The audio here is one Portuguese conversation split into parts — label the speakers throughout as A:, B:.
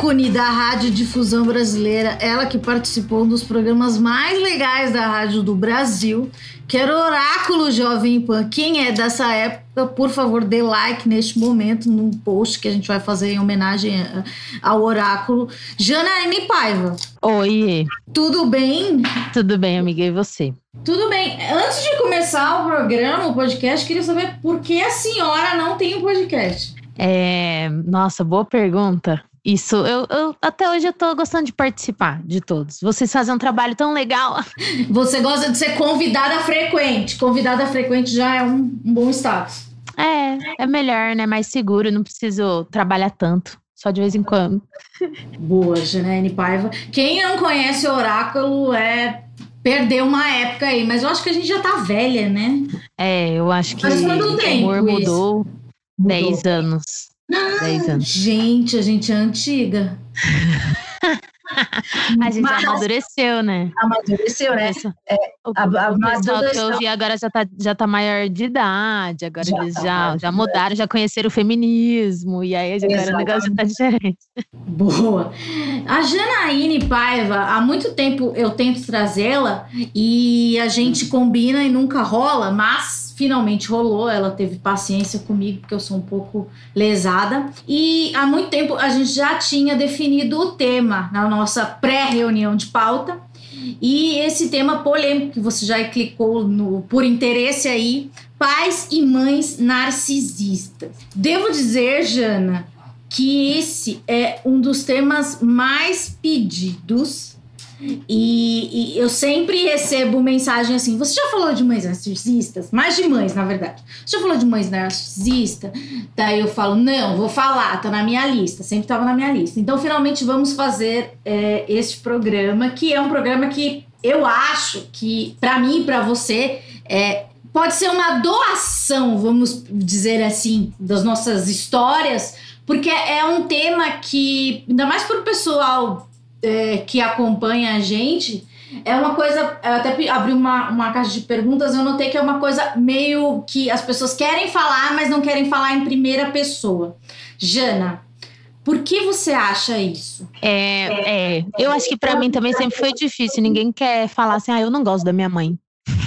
A: ícone da radiodifusão brasileira, ela que participou dos programas mais legais da rádio do Brasil, que era o Oráculo Jovem Pan. Quem é dessa época, por favor, dê like neste momento num post que a gente vai fazer em homenagem a- ao Oráculo. Janaíne Paiva,
B: Oi,
A: tudo bem?
B: tudo bem, amiga? E você?
A: Tudo bem. Antes de começar o programa, o podcast, queria saber por que a senhora não tem um podcast.
B: É, nossa, boa pergunta. Isso, eu, eu- até hoje eu tô gostando de participar de todos. Vocês fazem um trabalho tão legal.
A: Você gosta de ser convidada frequente. Convidada frequente já é um, um bom status.
B: É, é melhor, né? Mais seguro, não preciso trabalhar tanto. Só de vez em quando.
A: Boa, Janaíne Paiva. Quem não conhece o Oráculo é. Perdeu uma época aí, mas eu acho que a gente já tá velha, né?
B: É, eu acho que
A: quanto
B: o humor mudou 10 anos. 10 anos.
A: Gente, a gente é antiga.
B: A gente
A: Mas-
B: amadureceu, né?
A: Amadureceu, né?
B: Isso.
A: É,
B: o,
A: a- a
B: o pessoal que eu vi agora já tá, já tá maior de idade, agora
A: Já
B: eles
A: tá
B: já, já mudaram, já conheceram o feminismo, e aí agora o negócio já tá diferente.
A: Boa. A Janaíne Paiva, há muito tempo eu tento trazê-la e a gente combina e nunca rola, mas finalmente rolou. Ela teve paciência comigo, porque eu sou um pouco lesada. E há muito tempo a gente já tinha definido o tema na nossa pré-reunião de pauta. E esse tema polêmico que você já clicou no por interesse aí, pais e mães narcisistas. Devo dizer, Jana, que esse é um dos temas mais pedidos. E, e eu sempre recebo mensagem assim: você já falou de mães narcisistas? Mais de mães, na verdade. Você já falou de mães narcisistas? Daí eu falo: não, vou falar, tá na minha lista, sempre tava na minha lista. Então, finalmente, vamos fazer é, este programa, que é um programa que eu acho que, para mim e para você, é, pode ser uma doação, vamos dizer assim, das nossas histórias, porque é um tema que, ainda mais para o pessoal é, que acompanha a gente, é uma coisa. Eu até abri uma, uma caixa de perguntas, eu notei que é uma coisa meio que as pessoas querem falar, mas não querem falar em primeira pessoa. Jana, por que você acha isso?
B: É, é, eu acho que pra mim também sempre foi difícil. Ninguém quer falar assim, ah, eu não gosto da minha mãe.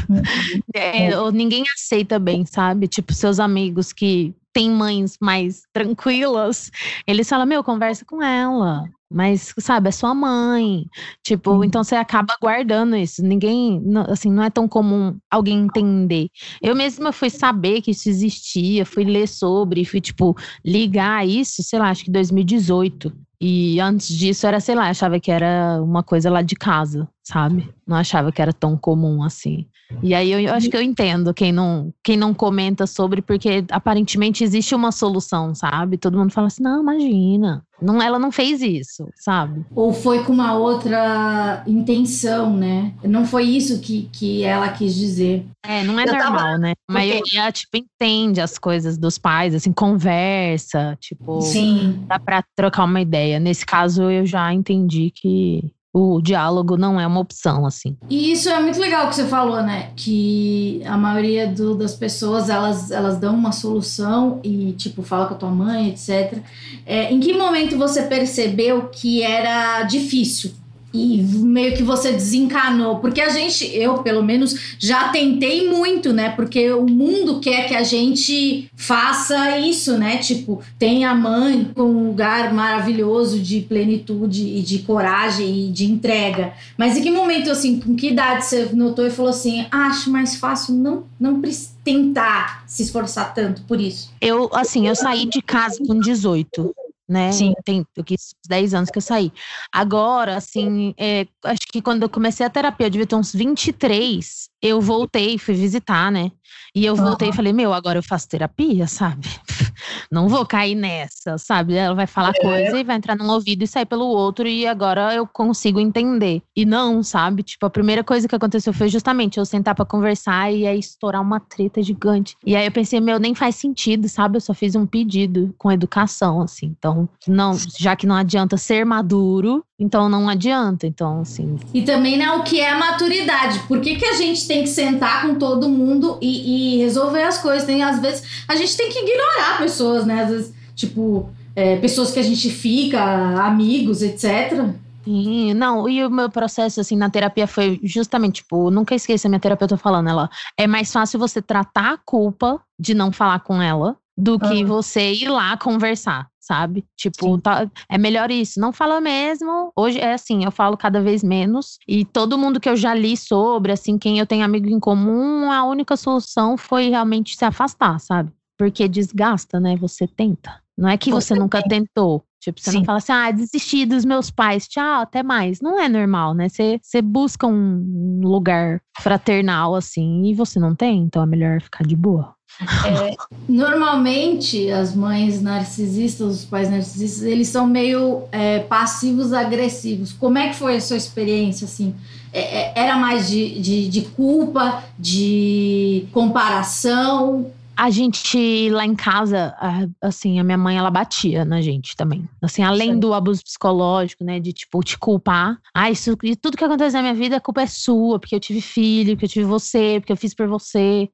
B: É, ou ninguém aceita bem, sabe? Tipo, seus amigos que têm mães mais tranquilas, eles falam, meu, conversa com ela. Mas, sabe, é sua mãe. Tipo, então você acaba guardando isso. Ninguém, assim, não é tão comum alguém entender. Eu mesma fui saber que isso existia, fui ler sobre, fui, tipo, ligar isso, sei lá, acho que 2018. E antes disso era, sei lá, achava que era uma coisa lá de casa, sabe? Não achava que era tão comum assim. E aí eu, eu acho que eu entendo quem não, quem não comenta sobre, porque aparentemente existe uma solução, sabe? Todo mundo fala assim: não, imagina. Não, ela não fez isso, sabe?
A: Ou foi com uma outra intenção, né? Não foi isso que, que ela quis dizer.
B: É, não é
A: Eu tava-
B: normal, né? A maioria, tipo, entende as coisas dos pais, assim, conversa, tipo,
A: Sim.
B: dá pra trocar uma ideia. Nesse caso, eu já entendi que o diálogo não é uma opção, assim.
A: E isso é muito legal que você falou, né? Que a maioria do- das pessoas, elas, elas dão uma solução e, tipo, fala com a tua mãe, etc. É, em que momento você percebeu que era difícil? E meio que você desencanou. Porque a gente, eu pelo menos, já tentei muito, né? Porque o mundo quer que a gente faça isso, né? Tipo, tem a mãe com um lugar maravilhoso de plenitude e de coragem e de entrega. Mas em que momento, assim, com que idade você notou e falou assim: acho mais fácil não, não tentar se esforçar tanto por isso?
B: Eu, assim, eu saí de casa com 18, né?
A: Sim.
B: Tem eu quis 10 anos que eu saí. Agora, assim, é, acho que quando eu comecei a terapia, eu devia ter uns 23, eu voltei, fui visitar, né? E eu voltei uhum. e falei, meu, agora eu faço terapia, sabe? Não vou cair nessa, sabe? Ela vai falar é. coisa e vai entrar num ouvido e sair pelo outro, e agora eu consigo entender. E não, sabe? Tipo, a primeira coisa que aconteceu foi justamente eu sentar para conversar e aí estourar uma treta gigante. E aí eu pensei, meu, nem faz sentido, sabe? Eu só fiz um pedido com educação, assim. Então, não, já que não adianta ser maduro, então não adianta. Então, assim.
A: E também, né, o que é maturidade? Por que, que a gente tem que sentar com todo mundo e, e resolver as coisas? Tem, às vezes, a gente tem que ignorar pessoas, né? Às vezes, tipo, é, pessoas que a gente fica, amigos, etc.
B: Sim, não, e o meu processo, assim, na terapia foi justamente, tipo, nunca esqueça a minha terapeuta falando, ela, é mais fácil você tratar a culpa de não falar com ela do que você ir lá conversar, sabe? Tipo, tá, é melhor isso. Não fala mesmo. Hoje é assim, eu falo cada vez menos. E todo mundo que eu já li sobre, assim, quem eu tenho amigo em comum, a única solução foi realmente se afastar, sabe? Porque desgasta, né? Você tenta. Não é que você, você nunca tentou. Tipo, você Sim. não fala assim, ah, desisti dos meus pais, tchau, até mais. Não é normal, né? Você, você busca um lugar fraternal, assim, e você não tem, então é melhor ficar de boa.
A: É, normalmente, as mães narcisistas, os pais narcisistas, eles são meio é, passivos agressivos. Como é que foi a sua experiência, assim? É, é, era mais de, de, de culpa, de comparação?
B: A gente lá em casa, assim, a minha mãe ela batia na gente também. Assim, além Sim. do abuso psicológico, né, de tipo te culpar. Ah, isso e tudo que acontece na minha vida, a culpa é sua, porque eu tive filho, porque eu tive você, porque eu fiz por você.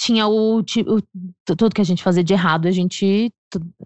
B: Tinha o, o tudo que a gente fazia de errado, a gente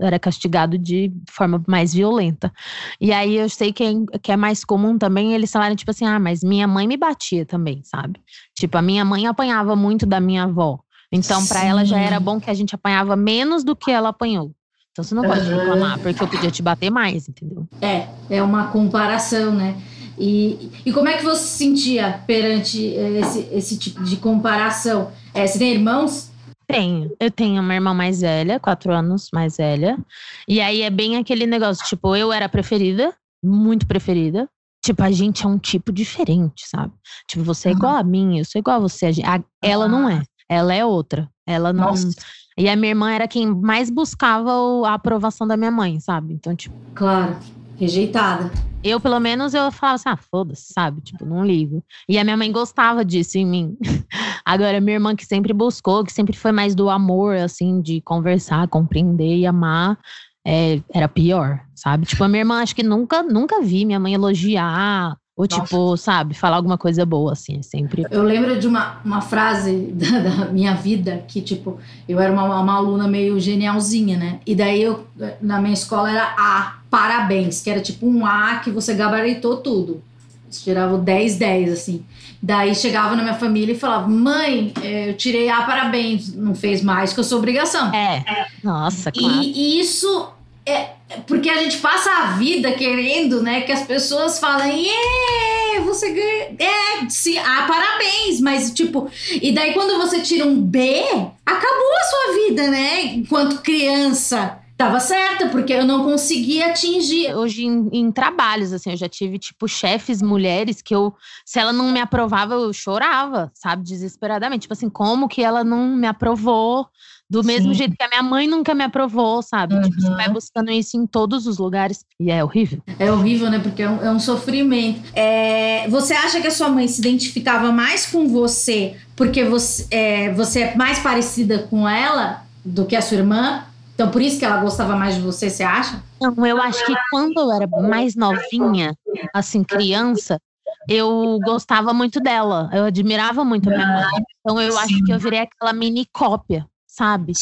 B: era castigado de forma mais violenta. E aí eu sei que é, que é mais comum também eles falarem, tipo assim, ah, mas minha mãe me batia também, sabe? Tipo, a minha mãe apanhava muito da minha avó. Então, para ela já era bom que a gente apanhava menos do que ela apanhou. Então você não pode reclamar, porque eu podia te bater mais, entendeu?
A: É, é uma comparação, né? E, e como é que você se sentia perante eh, esse, esse tipo de comparação? É, você tem irmãos?
B: Tenho. Eu tenho uma irmã mais velha, quatro anos mais velha. E aí é bem aquele negócio, tipo, eu era preferida, muito preferida. Tipo, a gente é um tipo diferente, sabe? Tipo, você é igual a mim, eu sou igual a você. A, ela não é. Ela é outra. Ela não. Nossa. E a minha irmã era quem mais buscava a aprovação da minha mãe, sabe? Então, tipo.
A: Claro, rejeitada.
B: Eu, pelo menos, eu falava assim, ah, foda-se, sabe? Tipo, não ligo. E a minha mãe gostava disso em mim. Agora, minha irmã que sempre buscou, que sempre foi mais do amor, assim, de conversar, compreender e amar, é, era pior, sabe? Tipo, a minha irmã, acho que nunca, nunca vi minha mãe elogiar ou Nossa. tipo, sabe, falar alguma coisa boa, assim, é sempre.
A: Eu lembro de uma, uma frase da, da minha vida que, tipo, eu era uma, uma, aluna meio genialzinha, né? E daí eu, na minha escola era A, parabéns, que era tipo um A que você gabaritou tudo. Você tirava 10, 10, assim. Daí chegava na minha família e falava: Mãe, é, eu tirei A, parabéns. Não fez mais que eu sou obrigação.
B: É. Nossa, claro.
A: E, e isso é, porque a gente passa a vida querendo, né, que as pessoas falem, é, você ganha, é, sim, ah, parabéns, mas tipo, e daí quando você tira um B, acabou a sua vida, né, enquanto criança. Tava certa, porque eu não conseguia atingir.
B: Hoje, em, em, trabalhos, assim, eu já tive, tipo, chefes mulheres que eu, se ela não me aprovava, eu chorava, sabe, desesperadamente. Tipo assim, como que ela não me aprovou? Do mesmo Sim. jeito que a minha mãe nunca me aprovou, sabe? Uhum. Tipo, você vai buscando isso em todos os lugares e é horrível.
A: É horrível, né? Porque é um, é um sofrimento. É, você acha que a sua mãe se identificava mais com você porque você é, você é mais parecida com ela do que a sua irmã? Então, por isso que ela gostava mais de você, você acha?
B: Não, eu acho que quando eu era mais novinha, assim, criança, eu gostava muito dela. Eu admirava muito a minha mãe. Então, eu acho que eu virei aquela mini cópia sabe?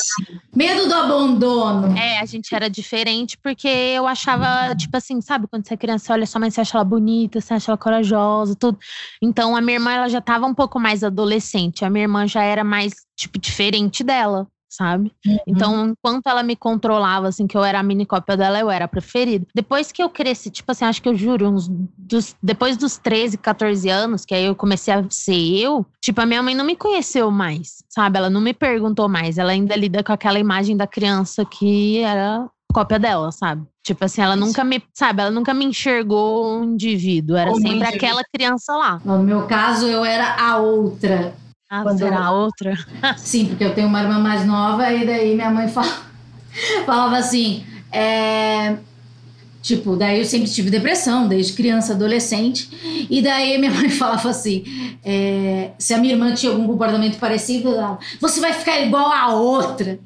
A: Medo do abandono.
B: É, a gente era diferente porque eu achava, tipo assim, sabe, quando você é criança, olha sua mãe, você acha ela bonita, você acha ela corajosa, tudo. Então a minha irmã, ela já tava um pouco mais adolescente, a minha irmã já era mais, tipo, diferente dela sabe? Uhum. Então, enquanto ela me controlava, assim, que eu era a mini cópia dela, eu era a preferida. Depois que eu cresci, tipo assim, acho que eu juro, uns dos, depois dos 13, 14 anos, que aí eu comecei a ser eu, tipo, a minha mãe não me conheceu mais, sabe? Ela não me perguntou mais. Ela ainda lida com aquela imagem da criança que era cópia dela, sabe? Tipo assim, ela nunca me, sabe, ela nunca me enxergou um indivíduo, era
A: Como
B: sempre
A: indivíduo.
B: aquela criança lá.
A: No meu caso, eu era a outra.
B: Ah,
A: Quando
B: será
A: eu-
B: outra?
A: Sim, porque eu tenho uma irmã mais nova e daí minha mãe fala- falava assim, é, tipo, daí eu sempre tive depressão, desde criança, adolescente, e daí minha mãe falava assim, é, se a minha irmã tinha algum comportamento parecido, ela, você vai ficar igual a outra.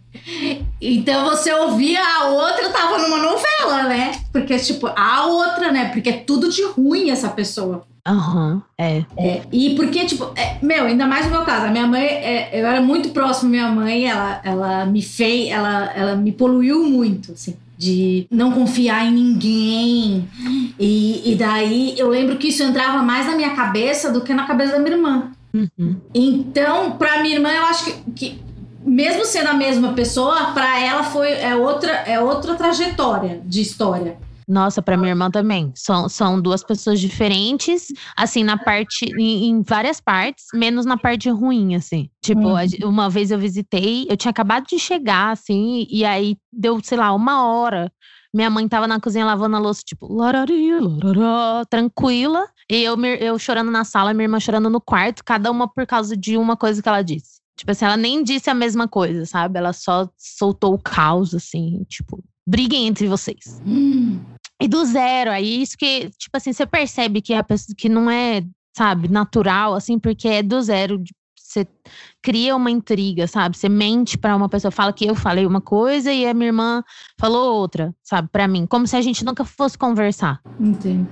A: Então você ouvia a outra, tava numa novela, né? Porque, tipo, a outra, né? Porque é tudo de ruim essa pessoa.
B: Aham, é.
A: É, e porque, tipo, é, meu, ainda mais no meu caso, a minha mãe, é, eu era muito próximo à minha mãe, ela, ela me fez, ela, ela me poluiu muito, assim, de não confiar em ninguém. E, e daí eu lembro que isso entrava mais na minha cabeça do que na cabeça da minha irmã.
B: Uhum.
A: Então, pra minha irmã, eu acho que, que mesmo sendo a mesma pessoa, pra ela foi é outra, é outra trajetória de história.
B: Nossa, pra minha irmã também. São, são duas pessoas diferentes, assim, na parte, em, em várias partes, menos na parte ruim, assim. Tipo,
A: Uhum.
B: uma vez eu visitei, eu tinha acabado de chegar, assim, e aí deu, sei lá, uma hora. Minha mãe tava na cozinha lavando a louça, tipo, larari, larará, tranquila. E eu, eu chorando na sala, minha irmã chorando no quarto, cada uma por causa de uma coisa que ela disse. Tipo assim, ela nem disse a mesma coisa, sabe? Ela só soltou o caos, assim, tipo, briguem entre vocês.
A: Hum,
B: E do zero, aí isso que, tipo assim, você percebe que a pessoa que não é, sabe, natural, assim, porque é do zero. Você cria uma intriga, sabe? Você mente pra uma pessoa, fala que eu falei uma coisa e a minha irmã falou outra, sabe, Pra mim. Como se a gente nunca fosse conversar.
A: entendo.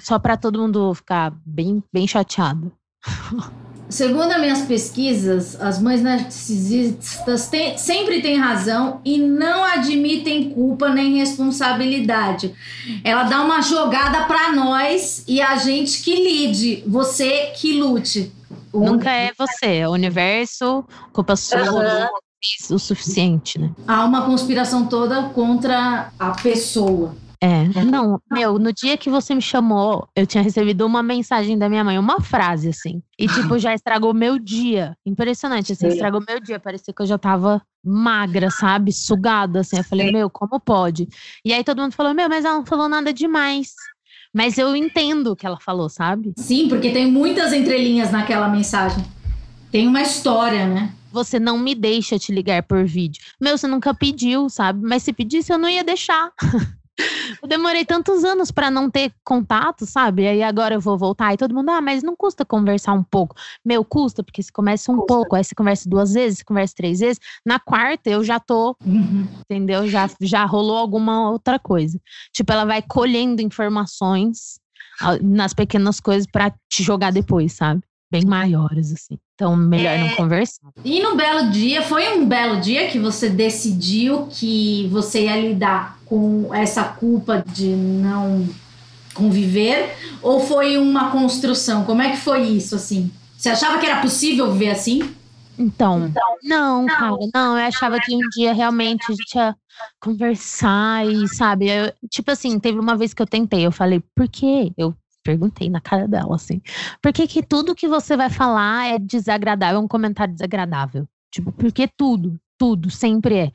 B: Só pra todo mundo ficar bem, bem chateado.
A: Segundo as minhas pesquisas, as mães narcisistas têm- sempre têm razão e não admitem culpa nem responsabilidade. Ela dá uma jogada pra nós e a gente que lide, você que lute. O-
B: Nunca é você, é o universo, culpa sua, fiz o suficiente, né?
A: Há uma conspiração toda contra a pessoa.
B: É, não, meu, no dia que você me chamou, eu tinha recebido uma mensagem da minha mãe, uma frase, assim. E, tipo, já estragou meu dia. Impressionante, assim,
A: Sim.
B: estragou meu dia. Parecia que eu já tava magra, sabe? Sugada, assim. Eu falei, meu, como pode? E aí todo mundo falou, meu, mas ela não falou nada demais. Mas eu entendo o que ela falou, sabe?
A: Sim, porque tem muitas entrelinhas naquela mensagem. Tem uma história, né?
B: Você não me deixa te ligar por vídeo. Meu, você nunca pediu, sabe? Mas se pedisse, eu não ia deixar. Eu demorei tantos anos pra não ter contato, sabe? Aí agora eu vou voltar e todo mundo, ah, mas não custa conversar um pouco. Meu, custa, porque se começa um pouco, aí você conversa duas vezes, você conversa três vezes. Na quarta eu já tô,
A: Uhum.
B: entendeu? Já, já rolou alguma outra coisa. Tipo, ela vai colhendo informações nas pequenas coisas pra te jogar depois, sabe? Bem maiores, assim. Então, melhor não conversar.
A: E no belo dia, foi um belo dia que você decidiu que você ia lidar com essa culpa de não conviver? Ou foi uma construção? Como é que foi isso, assim? Você achava que era possível viver assim?
B: Então, não, cara, não, eu achava que um dia realmente a gente ia conversar e, sabe, eu- tipo assim, teve uma vez que eu tentei, eu falei, por quê? Eu perguntei na cara dela, assim, por que que tudo que você vai falar é desagradável, é um comentário desagradável? Tipo, porque tudo, tudo, sempre é.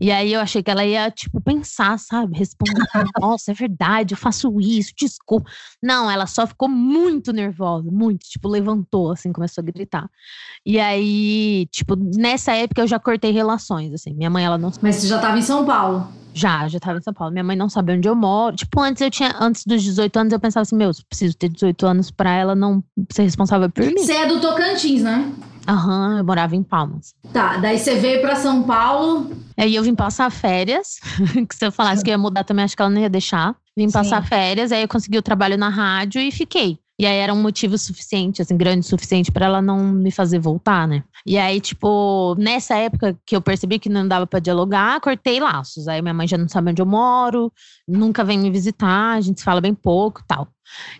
B: E aí eu achei que ela ia, tipo, pensar, sabe, responder, nossa, é verdade, eu faço isso, desculpa. Não, ela só ficou muito nervosa, muito, tipo, levantou, assim, começou a gritar. E aí, tipo, nessa época eu já cortei relações, assim. Minha mãe, ela não.
A: Mas você já estava em São Paulo.
B: Já, já tava em São Paulo. Minha mãe não sabe onde eu moro. Tipo, antes eu tinha. Antes dos 18 anos, eu pensava assim, meu, eu preciso ter 18 anos pra ela não ser responsável por mim.
A: Você é do Tocantins, né?
B: Aham, eu morava em Palmas.
A: Tá, daí você veio pra São Paulo.
B: Aí eu vim passar férias, que se eu falasse que eu ia mudar também, acho que ela não ia deixar. Vim
A: Sim.
B: passar férias, aí eu consegui o trabalho na rádio e fiquei. E aí era um motivo suficiente, assim, grande o suficiente pra ela não me fazer voltar, né? E aí, tipo, nessa época que eu percebi que não dava pra dialogar, cortei laços. Aí minha mãe já não sabe onde eu moro, nunca vem me visitar, a gente se fala bem pouco tal.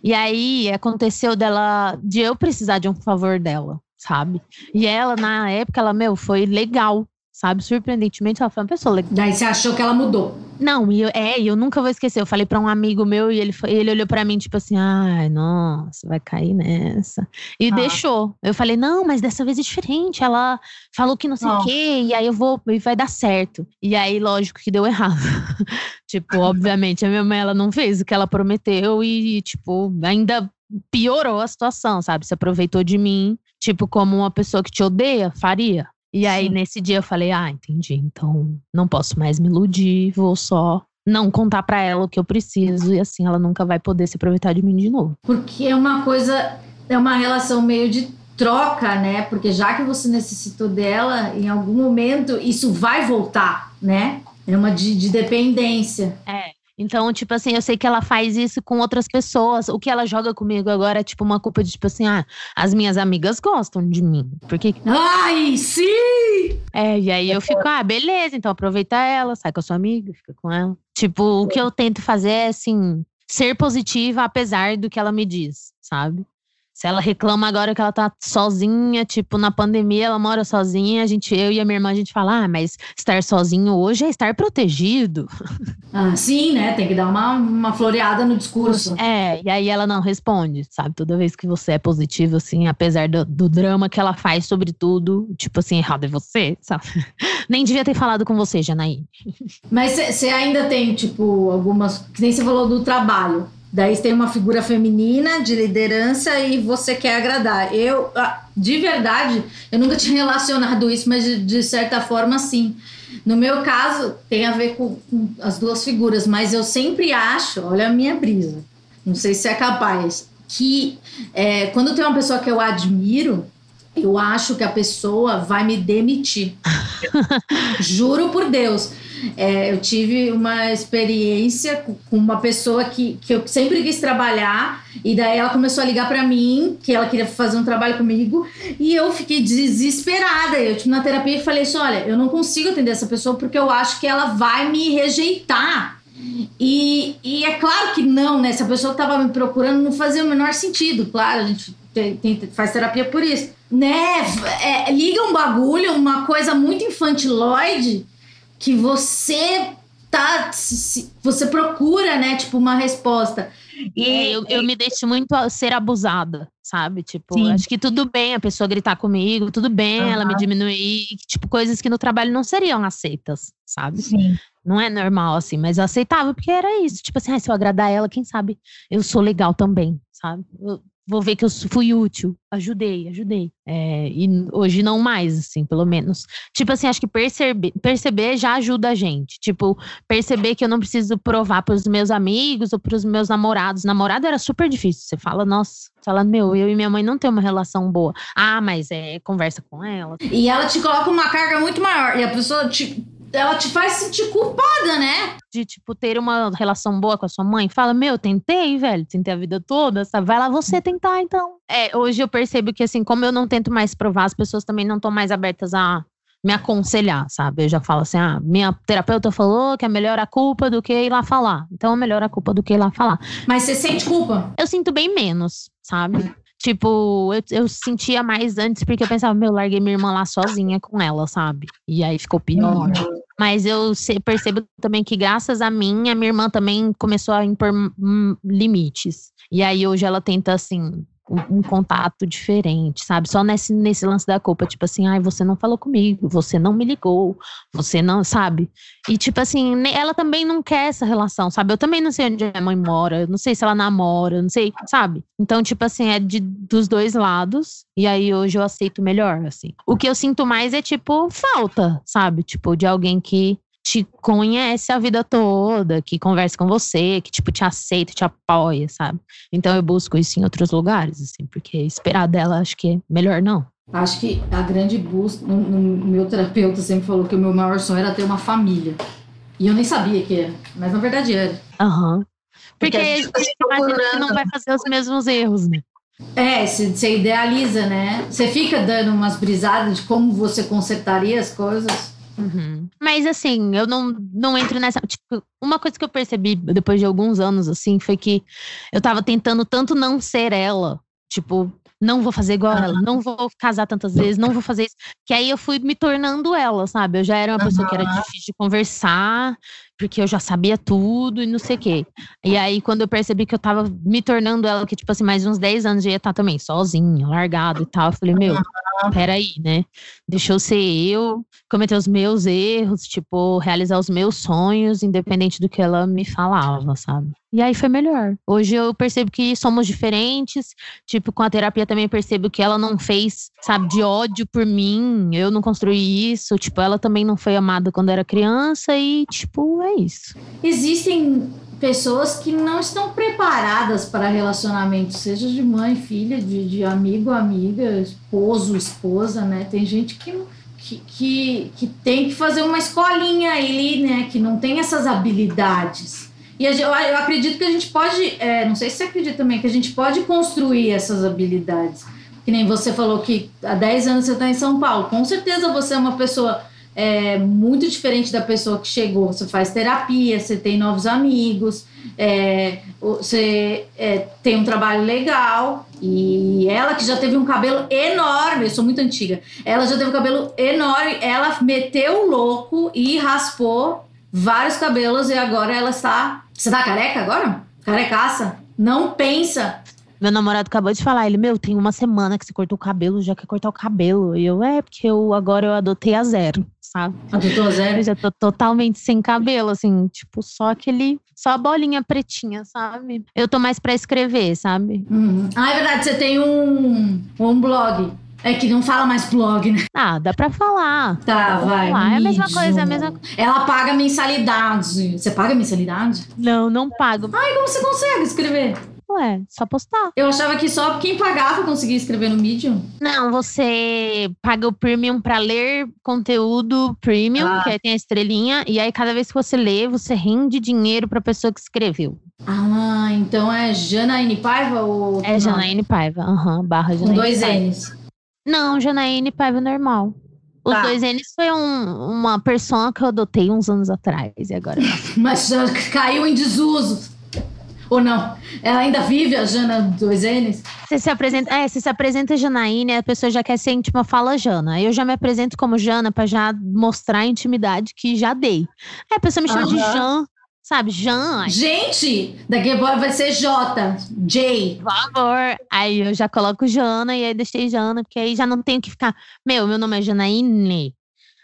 B: E aí aconteceu dela, de eu precisar de um favor dela, sabe? E ela, na época, ela, meu, foi legal sabe? Surpreendentemente, ela foi uma pessoa legal.
A: Daí você achou que ela mudou.
B: Não, e eu, é, eu nunca vou esquecer. Eu falei pra um amigo meu e ele, ele olhou pra mim, tipo assim, ai, nossa, vai cair nessa. E ah. deixou. Eu falei, não, mas dessa vez é diferente. Ela falou que não sei o quê, e aí eu vou, e vai dar certo. E aí, lógico que deu errado. tipo, obviamente, a minha mãe, ela não fez o que ela prometeu e, tipo, ainda piorou a situação, sabe? Se aproveitou de mim, tipo, como uma pessoa que te odeia, faria. E aí, Sim. nesse dia, eu falei: ah, entendi. Então, não posso mais me iludir, vou só não contar para ela o que eu preciso. E assim, ela nunca vai poder se aproveitar de mim de novo.
A: Porque é uma coisa, é uma relação meio de troca, né? Porque já que você necessitou dela, em algum momento isso vai voltar, né? É uma de, de dependência.
B: É. Então, tipo assim, eu sei que ela faz isso com outras pessoas. O que ela joga comigo agora é tipo uma culpa de tipo assim, ah, as minhas amigas gostam de mim. Porque.
A: Ai, sim!
B: É, e aí eu fico, ah, beleza, então aproveita ela, sai com a sua amiga, fica com ela. Tipo, o que eu tento fazer é assim, ser positiva apesar do que ela me diz, sabe? Se ela reclama agora que ela tá sozinha, tipo, na pandemia ela mora sozinha, a gente, eu e a minha irmã, a gente fala, ah, mas estar sozinho hoje é estar protegido.
A: Ah, sim, né? Tem que dar uma, uma floreada no discurso.
B: É, e aí ela não responde, sabe? Toda vez que você é positivo, assim, apesar do, do drama que ela faz sobre tudo, tipo assim, errado é você, sabe? Nem devia ter falado com você, Janaíne.
A: Mas você ainda tem, tipo, algumas. Que nem você falou do trabalho Daí tem uma figura feminina de liderança e você quer agradar. Eu, ah, de verdade, eu nunca tinha relacionado isso, mas de, de certa forma, sim. No meu caso, tem a ver com, com, as duas figuras, mas eu sempre acho, olha a minha brisa, não sei se é capaz, que é, quando tem uma pessoa que eu admiro, eu acho que a pessoa vai me demitir. Juro por Deus. É, eu tive uma experiência com uma pessoa que, que eu sempre quis trabalhar, e daí ela começou a ligar para mim, que ela queria fazer um trabalho comigo, e eu fiquei desesperada. Eu tive na terapia e falei assim: olha, eu não consigo atender essa pessoa porque eu acho que ela vai me rejeitar. E, e é claro que não, né? Se a pessoa estava me procurando, não fazia o menor sentido. Claro, a gente tem, tem, faz terapia por isso. Né? É, liga um bagulho, uma coisa muito infantiloide que você tá você procura, né, tipo uma resposta.
B: E é, eu, eu me deixo muito ser abusada, sabe? Tipo, Sim. acho que tudo bem a pessoa gritar comigo, tudo bem uhum. ela me diminuir, tipo, coisas que no trabalho não seriam aceitas, sabe? Sim. Não é normal assim, mas eu aceitava porque era isso. Tipo assim, ah, se eu agradar ela, quem sabe eu sou legal também, sabe? Eu, vou ver que eu fui útil, ajudei, ajudei. É, e hoje não mais, assim, pelo menos. Tipo assim, acho que perceber, perceber já ajuda a gente. Tipo, perceber que eu não preciso provar para os meus amigos ou para os meus namorados. Namorado era super difícil. Você fala, nossa, falando, meu, eu e minha mãe não tem uma relação boa. Ah, mas é, conversa com ela.
A: E ela te coloca uma carga muito maior. E a pessoa te ela te faz sentir culpada, né?
B: De, tipo, ter uma relação boa com a sua mãe. Fala, meu, tentei, velho, tentei a vida toda, sabe? Vai lá você tentar, então. É, hoje eu percebo que, assim, como eu não tento mais provar, as pessoas também não estão mais abertas a me aconselhar, sabe? Eu já falo assim, ah, minha terapeuta falou que é melhor a culpa do que ir lá falar. Então é melhor a culpa do que ir lá falar.
A: Mas você sente culpa?
B: Eu sinto bem menos, sabe? Tipo, eu, eu sentia mais antes porque eu pensava, meu, larguei minha irmã lá sozinha com ela, sabe? E aí ficou pior. Uhum. Mas eu percebo também que, graças a mim, a minha irmã também começou a impor hum, limites. E aí hoje ela tenta, assim, um, contato diferente, sabe? Só nesse, nesse lance da culpa, tipo assim, ai, você não falou comigo, você não me ligou, você não, sabe? E tipo assim, ela também não quer essa relação, sabe? Eu também não sei onde a mãe mora, não sei se ela namora, não sei, sabe? Então, tipo assim, é de, dos dois lados, e aí hoje eu aceito melhor, assim. O que eu sinto mais é, tipo, falta, sabe? Tipo, de alguém que te conhece a vida toda, que conversa com você, que tipo te aceita, te apoia, sabe? Então eu busco isso em outros lugares, assim, porque esperar dela acho que é melhor não.
A: Acho que a grande busca, no, no, meu terapeuta sempre falou que o meu maior sonho era ter uma família. E eu nem sabia que era, mas na verdade era.
B: Aham. Uhum. Porque, porque a gente, imagina que não vai fazer os mesmos erros, né?
A: É, você idealiza, né? Você fica dando umas brisadas de como você consertaria as coisas.
B: Uhum. Mas assim, eu não, não entro nessa. Tipo, uma coisa que eu percebi depois de alguns anos, assim, foi que eu tava tentando tanto não ser ela. Tipo, não vou fazer igual ela, não vou casar tantas vezes, não vou fazer isso. Que aí eu fui me tornando ela, sabe? Eu já era uma pessoa que era difícil de conversar, porque eu já sabia tudo e não sei o quê. E aí, quando eu percebi que eu tava me tornando ela, que, tipo assim, mais uns 10 anos eu ia estar também sozinha, largado e tal, eu falei, meu, peraí, né? Deixa eu ser eu, cometer os meus erros, tipo, realizar os meus sonhos, independente do que ela me falava, sabe? E aí foi melhor. Hoje eu percebo que somos diferentes. Tipo, com a terapia também percebo que ela não fez, sabe, de ódio por mim. Eu não construí isso. Tipo, ela também não foi amada quando era criança. E, tipo, é isso.
A: Existem pessoas que não estão preparadas para relacionamento, seja de mãe, filha, de, de amigo, amiga, esposo, esposa, né? Tem gente que, que, que, que tem que fazer uma escolinha ali, né? Que não tem essas habilidades. E eu, acredito que a gente pode, é, não sei se você acredita também, que a gente pode construir essas habilidades. Que nem você falou que há 10 anos você está em São Paulo. Com certeza você é uma pessoa é, muito diferente da pessoa que chegou. Você faz terapia, você tem novos amigos, é, você é, tem um trabalho legal. E ela que já teve um cabelo enorme, eu sou muito antiga, ela já teve um cabelo enorme, ela meteu o louco e raspou vários cabelos e agora ela está você tá careca agora? Carecaça? Não pensa.
B: Meu namorado acabou de falar, ele, meu, tem uma semana que você cortou o cabelo, já quer cortar o cabelo. E eu, é, porque eu agora eu adotei a zero, sabe?
A: Adotou a zero?
B: Eu já tô totalmente sem cabelo, assim, tipo, só aquele. Só a bolinha pretinha, sabe? Eu tô mais pra escrever, sabe?
A: Uhum. Ah, é verdade, você tem um, um blog. É que não fala mais blog, né?
B: Ah, dá pra falar.
A: Tá, vai.
B: Falar. É a mesma coisa, é a mesma
A: Ela paga mensalidade. Você paga mensalidade?
B: Não, não pago.
A: Ai, como você consegue escrever?
B: Ué, só postar.
A: Eu achava que só quem pagava conseguia escrever no Medium.
B: Não, você paga o premium para ler conteúdo premium, ah. que aí tem a estrelinha, e aí cada vez que você lê, você rende dinheiro pra pessoa que escreveu.
A: Ah, então é Janaíne Paiva ou.
B: É Janaíne Paiva, aham, uhum, barra Janaíne.
A: Com dois Paiva. N's.
B: Não, Janaíne Paiva normal. Os tá. dois N's foi um, uma persona que eu adotei uns anos atrás e agora.
A: Mas já caiu em desuso. Ou não? Ela ainda vive a Jana dois N's?
B: Você se apresenta, é, você se apresenta Janaíne, a pessoa já quer ser íntima, fala Jana. Eu já me apresento como Jana para já mostrar a intimidade que já dei. Aí a pessoa me chama uhum. de Jan, Sabe, Jean.
A: Gente, daqui a pouco vai ser J, J.
B: Por favor. Aí eu já coloco Jana e aí deixei Jana, porque aí já não tenho que ficar. Meu, meu nome é Janaíne.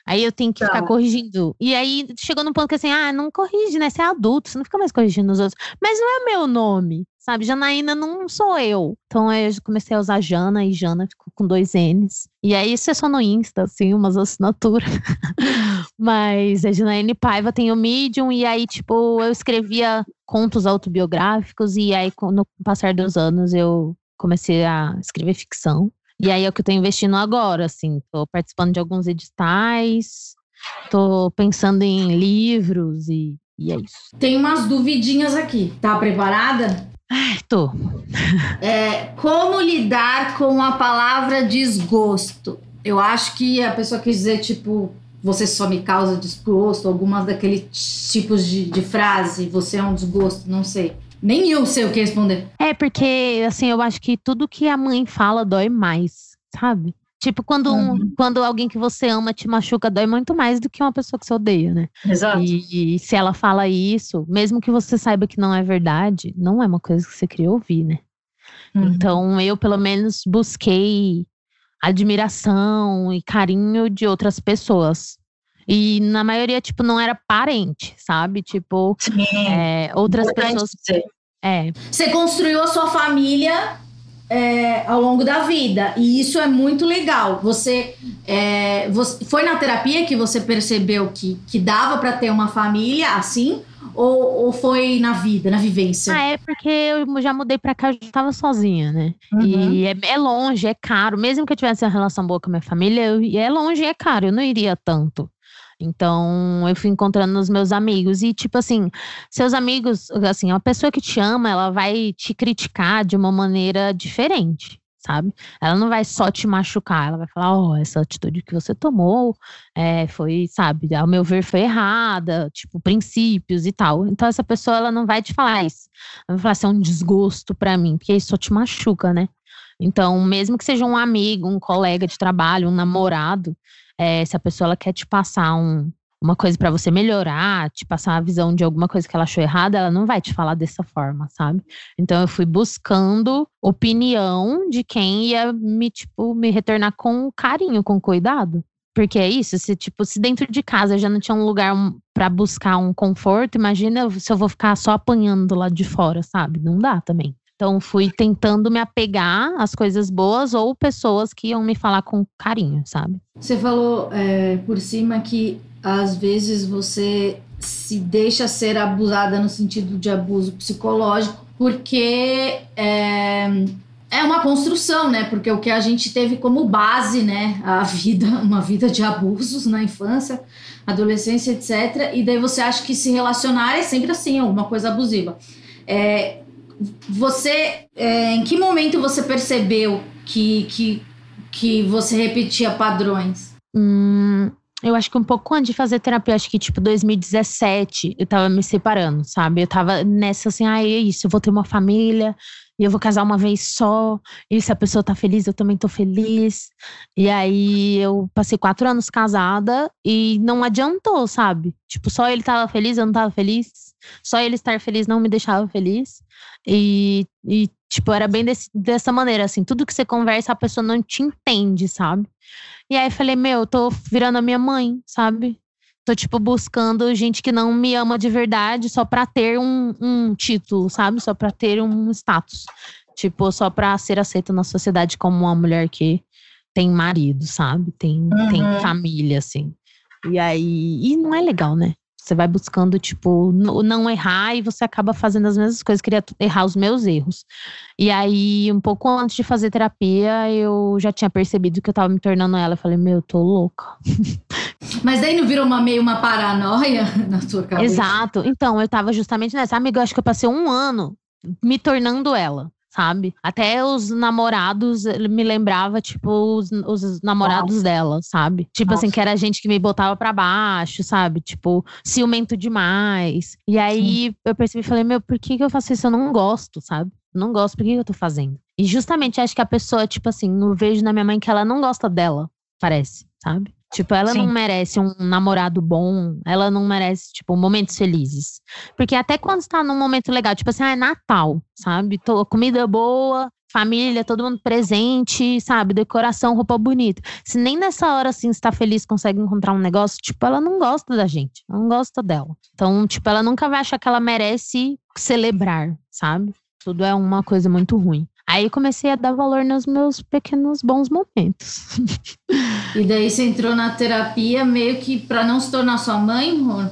B: Aí eu tenho que tá. ficar corrigindo. E aí chegou num ponto que assim, ah, não corrige, né? Você é adulto, você não fica mais corrigindo os outros. Mas não é meu nome, sabe? Janaína não sou eu. Então eu comecei a usar Jana e Jana ficou com dois N's. E aí isso é só no Insta, assim, umas assinaturas. Mas a Janaíne Paiva tem o Medium, e aí, tipo, eu escrevia contos autobiográficos, e aí, no passar dos anos, eu comecei a escrever ficção. E aí é o que eu tô investindo agora, assim, tô participando de alguns editais, tô pensando em livros e, e é isso.
A: Tem umas duvidinhas aqui. Tá preparada?
B: Ai, tô.
A: É, como lidar com a palavra desgosto? Eu acho que a pessoa quis dizer, tipo, você só me causa desgosto, algumas daqueles tipos de, de frase, você é um desgosto, não sei. Nem eu sei o que responder.
B: É, porque, assim, eu acho que tudo que a mãe fala dói mais, sabe? Tipo, quando, uhum. um, quando alguém que você ama te machuca, dói muito mais do que uma pessoa que você odeia, né?
A: Exato.
B: E, e, se ela fala isso, mesmo que você saiba que não é verdade, não é uma coisa que você queria ouvir, né? Uhum. Então, eu, pelo menos, busquei admiração e carinho de outras pessoas. E na maioria, tipo, não era parente, sabe? Tipo, é, outras pessoas. É.
A: Você construiu a sua família é, ao longo da vida. E isso é muito legal. Você, é, você foi na terapia que você percebeu que, que dava para ter uma família assim? Ou, ou foi na vida, na vivência?
B: Ah, é porque eu já mudei pra cá, eu já tava sozinha, né? Uhum. E é, é, longe, é caro. Mesmo que eu tivesse uma relação boa com a minha família, eu, é longe e é caro. Eu não iria tanto. Então, eu fui encontrando nos meus amigos. E, tipo assim, seus amigos, assim, uma pessoa que te ama, ela vai te criticar de uma maneira diferente sabe? Ela não vai só te machucar, ela vai falar, ó, oh, essa atitude que você tomou é, foi, sabe, ao meu ver foi errada, tipo, princípios e tal. Então essa pessoa, ela não vai te falar isso. Ela vai falar assim, é um desgosto para mim, porque isso só te machuca, né? Então, mesmo que seja um amigo, um colega de trabalho, um namorado, é, se a pessoa ela quer te passar um, uma coisa para você melhorar, te passar a visão de alguma coisa que ela achou errada, ela não vai te falar dessa forma, sabe? Então eu fui buscando opinião de quem ia me, tipo, me retornar com carinho, com cuidado. Porque é isso, se tipo, se dentro de casa já não tinha um lugar para buscar um conforto, imagina se eu vou ficar só apanhando do lado de fora, sabe? Não dá também. Então fui tentando me apegar às coisas boas ou pessoas que iam me falar com carinho, sabe?
A: Você falou é, por cima que às vezes você se deixa ser abusada no sentido de abuso psicológico, porque é, é uma construção, né? Porque o que a gente teve como base, né? A vida, uma vida de abusos na infância, adolescência, etc. E daí você acha que se relacionar é sempre assim, alguma coisa abusiva. É, você, é, em que momento você percebeu que, que, que você repetia padrões?
B: Hum, eu acho que um pouco antes de fazer terapia, acho que tipo 2017, eu tava me separando, sabe? Eu tava nessa assim, ah, é isso, eu vou ter uma família, e eu vou casar uma vez só, e se a pessoa tá feliz, eu também tô feliz. E aí eu passei quatro anos casada e não adiantou, sabe? Tipo, só ele tava feliz, eu não tava feliz. Só ele estar feliz não me deixava feliz. E, e tipo, era bem desse, dessa maneira, assim, tudo que você conversa, a pessoa não te entende, sabe? E aí falei, meu, eu tô virando a minha mãe, sabe? Tô, tipo, buscando gente que não me ama de verdade só pra ter um, um título, sabe? Só pra ter um status. Tipo, só pra ser aceita na sociedade como uma mulher que tem marido, sabe? Tem, uhum. tem família, assim. E aí. E não é legal, né? Você vai buscando, tipo, não errar e você acaba fazendo as mesmas coisas. Queria errar os meus erros. E aí, um pouco antes de fazer terapia, eu já tinha percebido que eu tava me tornando ela. Eu falei, meu, eu tô louca.
A: Mas daí não virou uma, meio uma paranoia na sua cabeça?
B: Exato. Então, eu tava justamente nessa. Amiga, eu acho que eu passei um ano me tornando ela sabe? Até os namorados, ele me lembrava, tipo, os, os namorados Nossa. dela, sabe? Tipo Nossa. assim, que era gente que me botava para baixo, sabe? Tipo, ciumento demais. E aí Sim. eu percebi e falei, meu, por que, que eu faço isso? Eu não gosto, sabe? Eu não gosto, por que, que eu tô fazendo? E justamente acho que a pessoa, tipo assim, eu vejo na minha mãe que ela não gosta dela, parece, sabe? Tipo, ela Sim. não merece um namorado bom, ela não merece, tipo, momentos felizes. Porque até quando está num momento legal, tipo assim, ah, é Natal, sabe? Tô, comida boa, família, todo mundo presente, sabe? Decoração, roupa bonita. Se nem nessa hora, assim, está feliz, consegue encontrar um negócio, tipo, ela não gosta da gente, ela não gosta dela. Então, tipo, ela nunca vai achar que ela merece celebrar, sabe? Tudo é uma coisa muito ruim. Aí comecei a dar valor nos meus pequenos bons momentos.
A: e daí você entrou na terapia meio que para não se tornar sua mãe, Rô?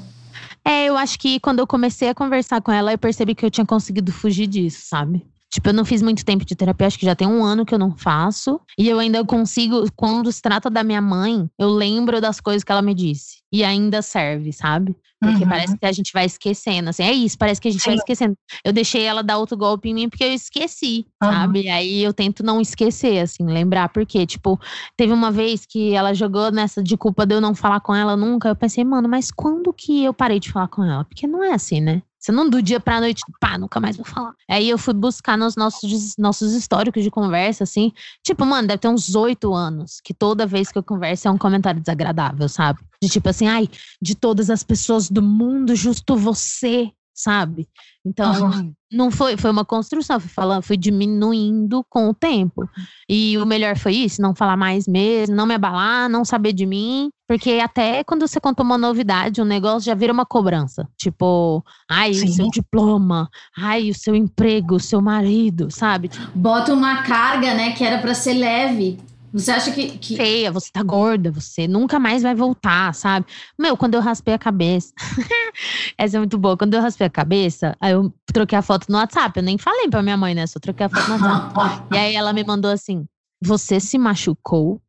B: É, eu acho que quando eu comecei a conversar com ela, eu percebi que eu tinha conseguido fugir disso, sabe? Tipo, eu não fiz muito tempo de terapia, acho que já tem um ano que eu não faço. E eu ainda consigo, quando se trata da minha mãe, eu lembro das coisas que ela me disse. E ainda serve, sabe? Porque uhum. parece que a gente vai esquecendo. Assim, é isso, parece que a gente Sim. vai esquecendo. Eu deixei ela dar outro golpe em mim porque eu esqueci, uhum. sabe? Aí eu tento não esquecer, assim, lembrar. Porque, tipo, teve uma vez que ela jogou nessa de culpa de eu não falar com ela nunca. Eu pensei, mano, mas quando que eu parei de falar com ela? Porque não é assim, né? Você não do dia pra noite, pá, nunca mais vou falar. Aí eu fui buscar nos nossos, nossos históricos de conversa, assim. Tipo, mano, deve ter uns oito anos que toda vez que eu converso é um comentário desagradável, sabe? De tipo assim, ai, de todas as pessoas do mundo, justo você sabe? Então, uhum. não foi, foi uma construção, fui falando, fui diminuindo com o tempo. E o melhor foi isso, não falar mais mesmo, não me abalar, não saber de mim, porque até quando você conta uma novidade, um negócio já vira uma cobrança. Tipo, ai, Sim. o seu diploma, ai, o seu emprego, o seu marido, sabe?
A: Bota uma carga, né, que era para ser leve. Você acha que, que.
B: Feia, você tá gorda, você nunca mais vai voltar, sabe? Meu, quando eu raspei a cabeça. Essa é muito boa. Quando eu raspei a cabeça, aí eu troquei a foto no WhatsApp. Eu nem falei pra minha mãe, né? Só troquei a foto no WhatsApp. e aí ela me mandou assim: Você se machucou?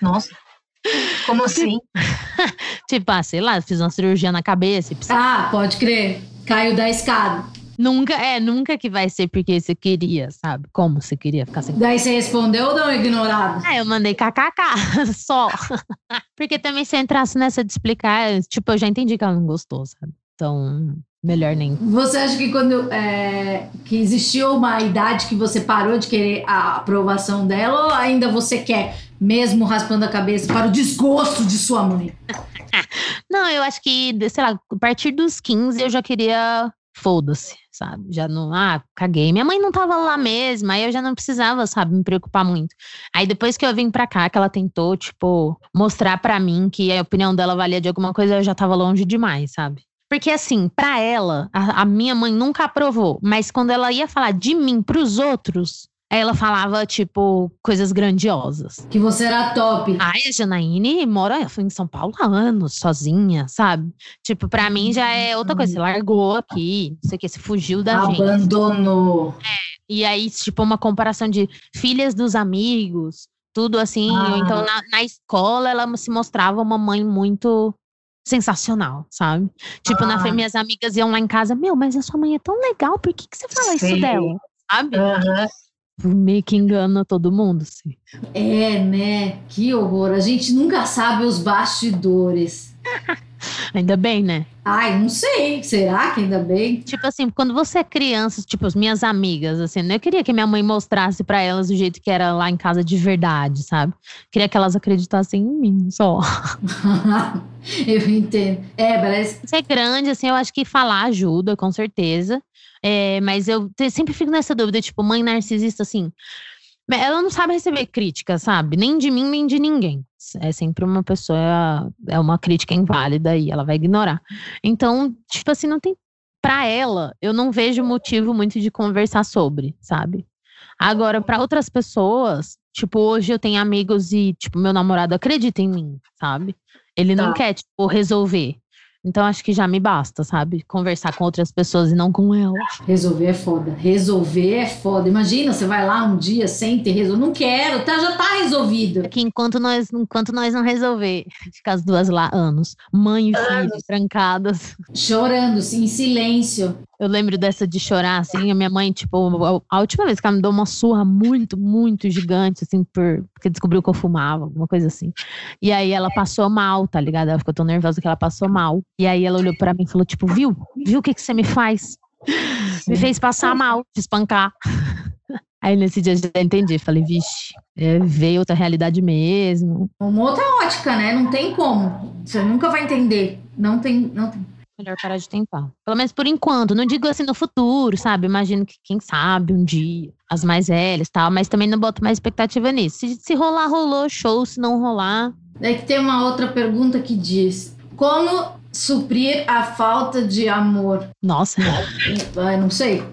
A: Nossa. Como assim?
B: tipo, ah, sei lá, fiz uma cirurgia na cabeça.
A: Ah, pode crer. Caiu da escada.
B: Nunca, é, nunca que vai ser porque você queria, sabe? Como você queria ficar sem.
A: Daí você respondeu ou deu uma ignorada?
B: Ah, eu mandei kkk, só. porque também se entrasse nessa de explicar, tipo, eu já entendi que ela não gostou, sabe? Então, melhor nem.
A: Você acha que quando é, que existiu uma idade que você parou de querer a aprovação dela ou ainda você quer, mesmo raspando a cabeça, para o desgosto de sua mãe?
B: não, eu acho que, sei lá, a partir dos 15 eu já queria foda-se, sabe? Já não, ah, caguei. Minha mãe não tava lá mesmo, aí eu já não precisava, sabe, me preocupar muito. Aí depois que eu vim pra cá, que ela tentou, tipo, mostrar para mim que a opinião dela valia de alguma coisa, eu já tava longe demais, sabe? Porque assim, para ela, a, a, minha mãe nunca aprovou, mas quando ela ia falar de mim pros outros, ela falava, tipo, coisas grandiosas.
A: Que você era top.
B: Ai, a Janaíne mora em São Paulo há anos, sozinha, sabe? Tipo, pra mim já é outra coisa. Você largou aqui, não sei o que, você fugiu da
A: Abandonou.
B: gente.
A: Abandonou.
B: É. E aí, tipo, uma comparação de filhas dos amigos, tudo assim. Ah. Então, na, na escola, ela se mostrava uma mãe muito sensacional, sabe? Tipo, ah. na, minhas amigas iam lá em casa, meu, mas a sua mãe é tão legal, por que, que você fala Sim. isso dela? Sabe? Uhum meio que engana todo mundo, assim.
A: É, né? Que horror. A gente nunca sabe os bastidores.
B: ainda bem, né?
A: Ai, não sei. Será que ainda bem?
B: Tipo assim, quando você é criança, tipo, as minhas amigas, assim, né? eu queria que minha mãe mostrasse para elas o jeito que era lá em casa de verdade, sabe? Queria que elas acreditassem em mim só.
A: eu entendo. É, parece.
B: Você é grande, assim, eu acho que falar ajuda, com certeza. É, mas eu sempre fico nessa dúvida, tipo, mãe narcisista, assim. Ela não sabe receber crítica, sabe? Nem de mim, nem de ninguém. É sempre uma pessoa, é uma crítica inválida e ela vai ignorar. Então, tipo assim, não tem. Pra ela, eu não vejo motivo muito de conversar sobre, sabe? Agora, para outras pessoas, tipo, hoje eu tenho amigos e, tipo, meu namorado acredita em mim, sabe? Ele não tá. quer, tipo, resolver. Então acho que já me basta, sabe? Conversar com outras pessoas e não com ela.
A: Resolver é foda. Resolver é foda. Imagina, você vai lá um dia sem ter resolvido. Não quero, tá, já tá resolvido.
B: É que enquanto nós, enquanto nós não resolver, ficar as duas lá anos, mãe e filho, trancadas.
A: Chorando, em silêncio.
B: Eu lembro dessa de chorar, assim, a minha mãe, tipo, a última vez que ela me deu uma surra muito, muito gigante, assim, por, porque descobriu que eu fumava, alguma coisa assim. E aí ela passou mal, tá ligado? Ela ficou tão nervosa que ela passou mal. E aí ela olhou para mim e falou, tipo, viu? Viu o que, que você me faz? Me fez passar mal, te espancar. Aí nesse dia eu já entendi, falei, vixe, é, veio outra realidade mesmo.
A: Uma outra ótica, né? Não tem como. Você nunca vai entender. Não tem, não tem.
B: Melhor parar de tentar. Pelo menos por enquanto. Não digo assim no futuro, sabe? Imagino que, quem sabe, um dia, as mais velhas tal, mas também não boto mais expectativa nisso. Se, se rolar, rolou, show. Se não rolar.
A: É que tem uma outra pergunta que diz: Como suprir a falta de amor?
B: Nossa.
A: Eu não sei.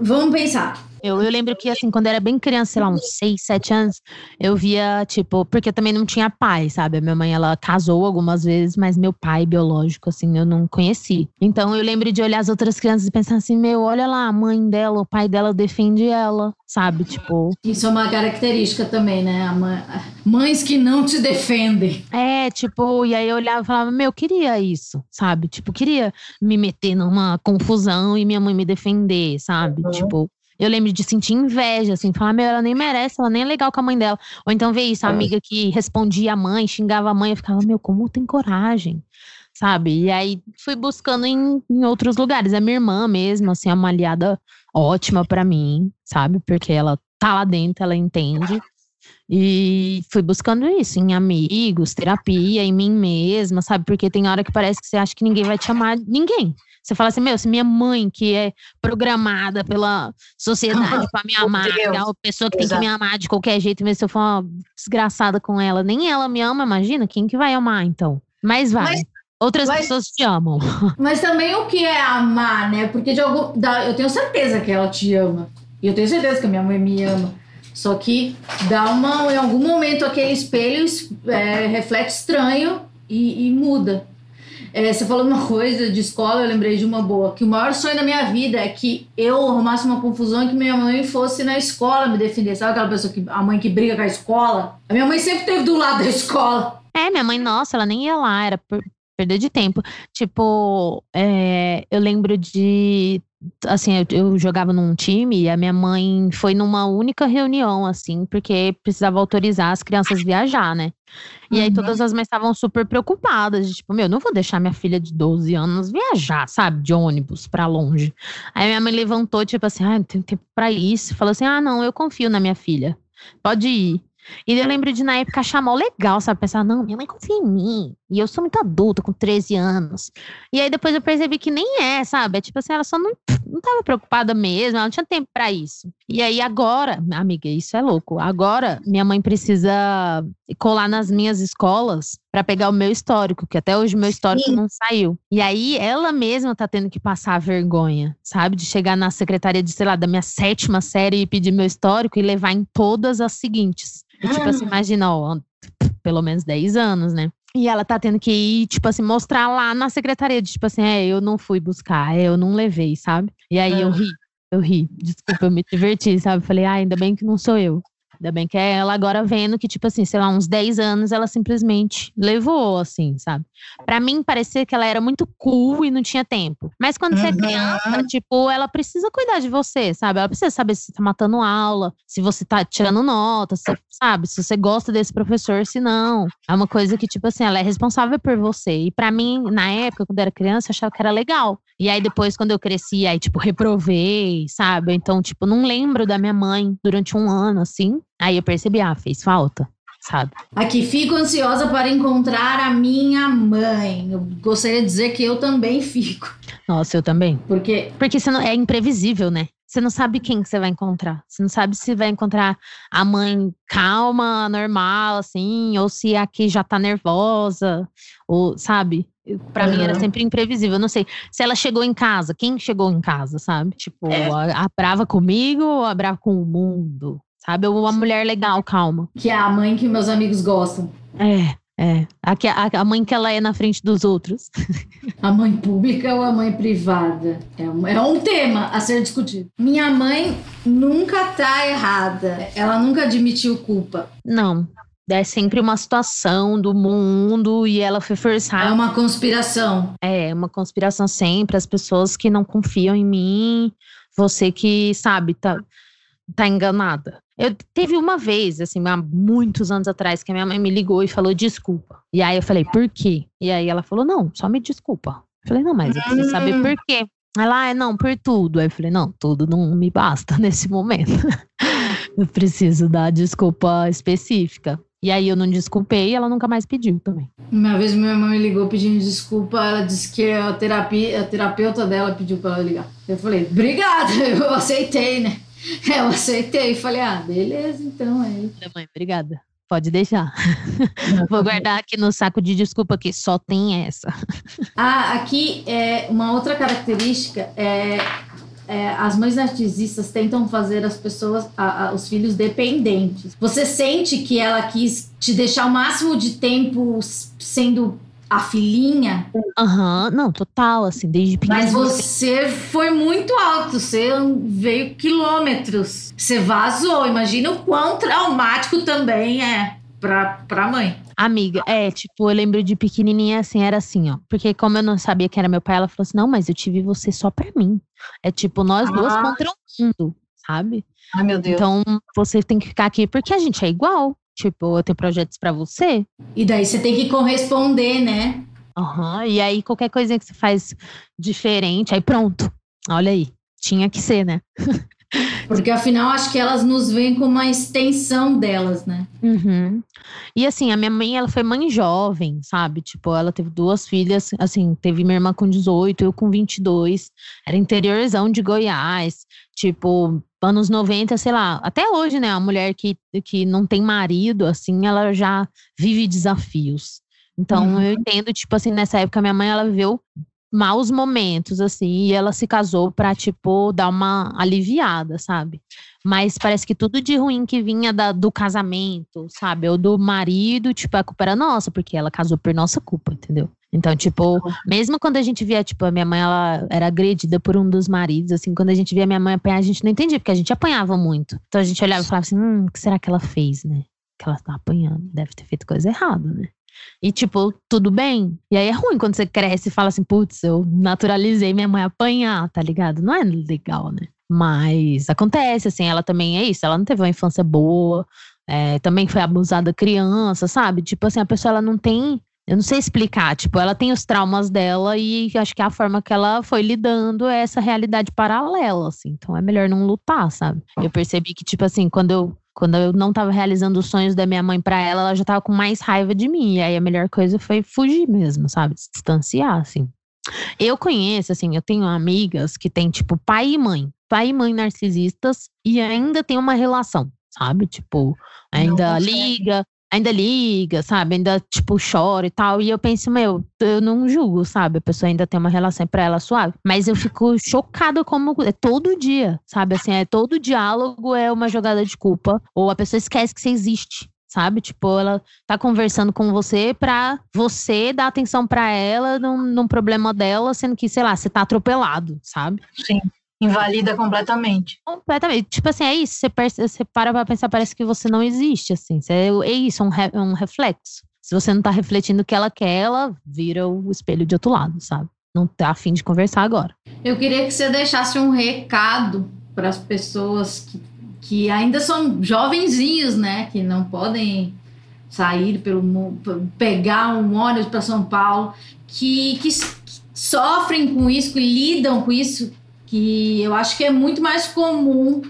A: Vamos pensar.
B: Eu, eu lembro que, assim, quando eu era bem criança, sei lá, uns 6, 7 anos, eu via, tipo, porque também não tinha pai, sabe? A minha mãe, ela casou algumas vezes, mas meu pai biológico, assim, eu não conheci. Então eu lembro de olhar as outras crianças e pensar assim, meu, olha lá, a mãe dela, o pai dela defende ela, sabe? Tipo.
A: Isso é uma característica também, né? Mãe... Mães que não te defendem.
B: É, tipo, e aí eu olhava e falava, meu, queria isso, sabe? Tipo, queria me meter numa confusão e minha mãe me defender, sabe? Uhum. Tipo, eu lembro de sentir inveja, assim, falar, meu, ela nem merece, ela nem é legal com a mãe dela. Ou então ver isso, a é. amiga que respondia a mãe, xingava a mãe, eu ficava, meu, como tem coragem? Sabe? E aí fui buscando em, em outros lugares. A minha irmã mesmo, assim, é uma aliada ótima para mim, sabe? Porque ela tá lá dentro, ela entende. E fui buscando isso em amigos, terapia, em mim mesma, sabe? Porque tem hora que parece que você acha que ninguém vai te amar, ninguém. Você fala assim, meu, se minha mãe, que é programada pela sociedade para me amar, é a pessoa que Exato. tem que me amar de qualquer jeito, mesmo se eu for uma desgraçada com ela, nem ela me ama, imagina, quem que vai amar, então? Mas vai. Mas, Outras mas, pessoas te amam.
A: Mas também o que é amar, né? Porque de algum, eu tenho certeza que ela te ama. E eu tenho certeza que a minha mãe me ama. Só que dá uma, em algum momento aquele espelho é, reflete estranho e, e muda. É, você falou uma coisa de escola, eu lembrei de uma boa. Que o maior sonho da minha vida é que eu arrumasse uma confusão e que minha mãe fosse na escola me defender. Sabe aquela pessoa que a mãe que briga com a escola? A minha mãe sempre esteve do lado da escola.
B: É, minha mãe, nossa, ela nem ia lá, era perda de tempo. Tipo, é, eu lembro de assim, eu, eu, jogava num time e a minha mãe foi numa única reunião, assim, porque precisava autorizar as crianças viajar, né? E uhum. aí todas as mães estavam super preocupadas, de, tipo, meu, não vou deixar minha filha de 12 anos viajar, sabe, de ônibus para longe. Aí minha mãe levantou, tipo assim, ah, não tenho tempo pra isso. Falou assim: ah, não, eu confio na minha filha. Pode ir. E eu lembro de, na época, achar mal legal, sabe? Pensar, não, minha mãe confia em mim. E eu sou muito adulta, com 13 anos. E aí depois eu percebi que nem é, sabe? É tipo assim, ela só não, não tava preocupada mesmo, ela não tinha tempo para isso. E aí agora, amiga, isso é louco. Agora, minha mãe precisa colar nas minhas escolas para pegar o meu histórico, que até hoje o meu histórico Sim. não saiu. E aí ela mesma tá tendo que passar a vergonha, sabe? De chegar na secretaria de, sei lá, da minha sétima série e pedir meu histórico e levar em todas as seguintes. E, tipo assim, ah. imagina, ó, pelo menos 10 anos, né? E ela tá tendo que ir, tipo assim, mostrar lá na secretaria, de, tipo assim, é, eu não fui buscar, é, eu não levei, sabe? E aí eu ah. ri, eu ri. Desculpa, eu me diverti, sabe? Falei, ah, ainda bem que não sou eu. Ainda bem que é ela agora vendo que, tipo assim, sei lá, uns 10 anos ela simplesmente levou, assim, sabe? Para mim, parecia que ela era muito cool e não tinha tempo. Mas quando uhum. você é criança, tipo, ela precisa cuidar de você, sabe? Ela precisa saber se você tá matando aula, se você tá tirando nota, se, sabe? Se você gosta desse professor, se não. É uma coisa que, tipo assim, ela é responsável por você. E para mim, na época, quando eu era criança, eu achava que era legal. E aí depois, quando eu cresci, aí, tipo, reprovei, sabe? Então, tipo, não lembro da minha mãe durante um ano, assim. Aí eu percebi, ah, fez falta, sabe?
A: Aqui, fico ansiosa para encontrar a minha mãe. Eu gostaria de dizer que eu também fico.
B: Nossa, eu também.
A: Porque.
B: Porque você não, é imprevisível, né? Você não sabe quem que você vai encontrar. Você não sabe se vai encontrar a mãe calma, normal, assim, ou se aqui já tá nervosa, ou, sabe? Para uhum. mim era sempre imprevisível. Eu não sei se ela chegou em casa, quem chegou em casa, sabe? Tipo, é. a, a brava comigo ou a brava com o mundo? Sabe? Ou uma mulher legal, calma.
A: Que é a mãe que meus amigos gostam.
B: É, é. A, a, a mãe que ela é na frente dos outros.
A: A mãe pública ou a mãe privada? É um, é um tema a ser discutido. Minha mãe nunca tá errada. Ela nunca admitiu culpa.
B: Não é sempre uma situação do mundo e ela foi forçada.
A: É uma conspiração.
B: É, uma conspiração sempre. As pessoas que não confiam em mim, você que sabe, tá, tá enganada. Eu teve uma vez, assim, há muitos anos atrás, que a minha mãe me ligou e falou desculpa. E aí eu falei, por quê? E aí ela falou, não, só me desculpa. Eu falei, não, mas eu preciso saber por quê. Ela, ah, não, por tudo. Aí eu falei, não, tudo não me basta nesse momento. eu preciso dar desculpa específica. E aí eu não desculpei e ela nunca mais pediu também.
A: Uma vez minha mãe me ligou pedindo desculpa, ela disse que a, terapia, a terapeuta dela pediu para ela ligar. Eu falei, obrigada, eu aceitei, né? Eu aceitei, falei, ah, beleza, então é isso.
B: Mãe, obrigada. Pode deixar. Vou guardar aqui no saco de desculpa que só tem essa.
A: Ah, aqui é uma outra característica é é, as mães narcisistas tentam fazer as pessoas, a, a, os filhos dependentes. Você sente que ela quis te deixar o máximo de tempo sendo a filhinha?
B: Aham, uhum, não, total, assim, desde
A: pequeno. Mas você foi muito alto, você veio quilômetros. Você vazou. Imagina o quão traumático também é pra, pra mãe.
B: Amiga, é, tipo, eu lembro de pequenininha assim, era assim, ó. Porque como eu não sabia que era meu pai, ela falou assim: não, mas eu tive você só pra mim. É tipo, nós ah. duas contra o mundo, sabe?
A: Ai, meu Deus.
B: Então, você tem que ficar aqui porque a gente é igual. Tipo, eu tenho projetos para você.
A: E daí você tem que corresponder, né?
B: Aham. Uhum. E aí, qualquer coisinha que você faz diferente, aí pronto. Olha aí. Tinha que ser, né?
A: Porque afinal acho que elas nos veem como uma extensão delas, né?
B: Uhum. E assim, a minha mãe, ela foi mãe jovem, sabe? Tipo, ela teve duas filhas, assim, teve minha irmã com 18, eu com 22. Era interiorzão de Goiás. Tipo, anos 90, sei lá, até hoje, né? A mulher que, que não tem marido, assim, ela já vive desafios. Então, uhum. eu entendo, tipo assim, nessa época, minha mãe, ela viveu maus momentos, assim, e ela se casou pra, tipo, dar uma aliviada, sabe? Mas parece que tudo de ruim que vinha da, do casamento, sabe? Ou do marido, tipo, a culpa era nossa, porque ela casou por nossa culpa, entendeu? Então, tipo, mesmo quando a gente via, tipo, a minha mãe, ela era agredida por um dos maridos, assim, quando a gente via minha mãe apanhar, a gente não entendia, porque a gente apanhava muito. Então a gente olhava e falava assim, hum, o que será que ela fez, né? Que ela tá apanhando, deve ter feito coisa errada, né? E, tipo, tudo bem. E aí é ruim quando você cresce e fala assim, putz, eu naturalizei minha mãe apanhar, tá ligado? Não é legal, né? Mas acontece, assim, ela também é isso, ela não teve uma infância boa, é, também foi abusada criança, sabe? Tipo assim, a pessoa ela não tem. Eu não sei explicar, tipo, ela tem os traumas dela e acho que a forma que ela foi lidando é essa realidade paralela, assim. Então é melhor não lutar, sabe? Eu percebi que, tipo assim, quando eu quando eu não estava realizando os sonhos da minha mãe para ela, ela já estava com mais raiva de mim. E aí a melhor coisa foi fugir mesmo, sabe? Se distanciar, assim. Eu conheço, assim, eu tenho amigas que têm, tipo, pai e mãe. Pai e mãe narcisistas e ainda tem uma relação, sabe? Tipo, ainda liga, ainda liga, sabe? Ainda, tipo, chora e tal. E eu penso, meu, eu não julgo, sabe? A pessoa ainda tem uma relação pra ela suave. Mas eu fico chocada como é todo dia, sabe? Assim, é todo diálogo é uma jogada de culpa. Ou a pessoa esquece que você existe. Sabe? Tipo, ela tá conversando com você pra você dar atenção para ela num, num problema dela, sendo que, sei lá, você tá atropelado, sabe?
C: Sim invalida completamente.
B: Completamente. Tipo assim, é isso. Você, perce, você para pra pensar, parece que você não existe, assim. Você, é isso, um, re, um reflexo. Se você não tá refletindo o que ela quer, ela vira o espelho de outro lado, sabe? Não tá afim de conversar agora.
A: Eu queria que você deixasse um recado para as pessoas que, que ainda são jovenzinhos, né? Que não podem sair pelo pegar um ônibus para São Paulo, que, que, que sofrem com isso, que lidam com isso, que eu acho que é muito mais comum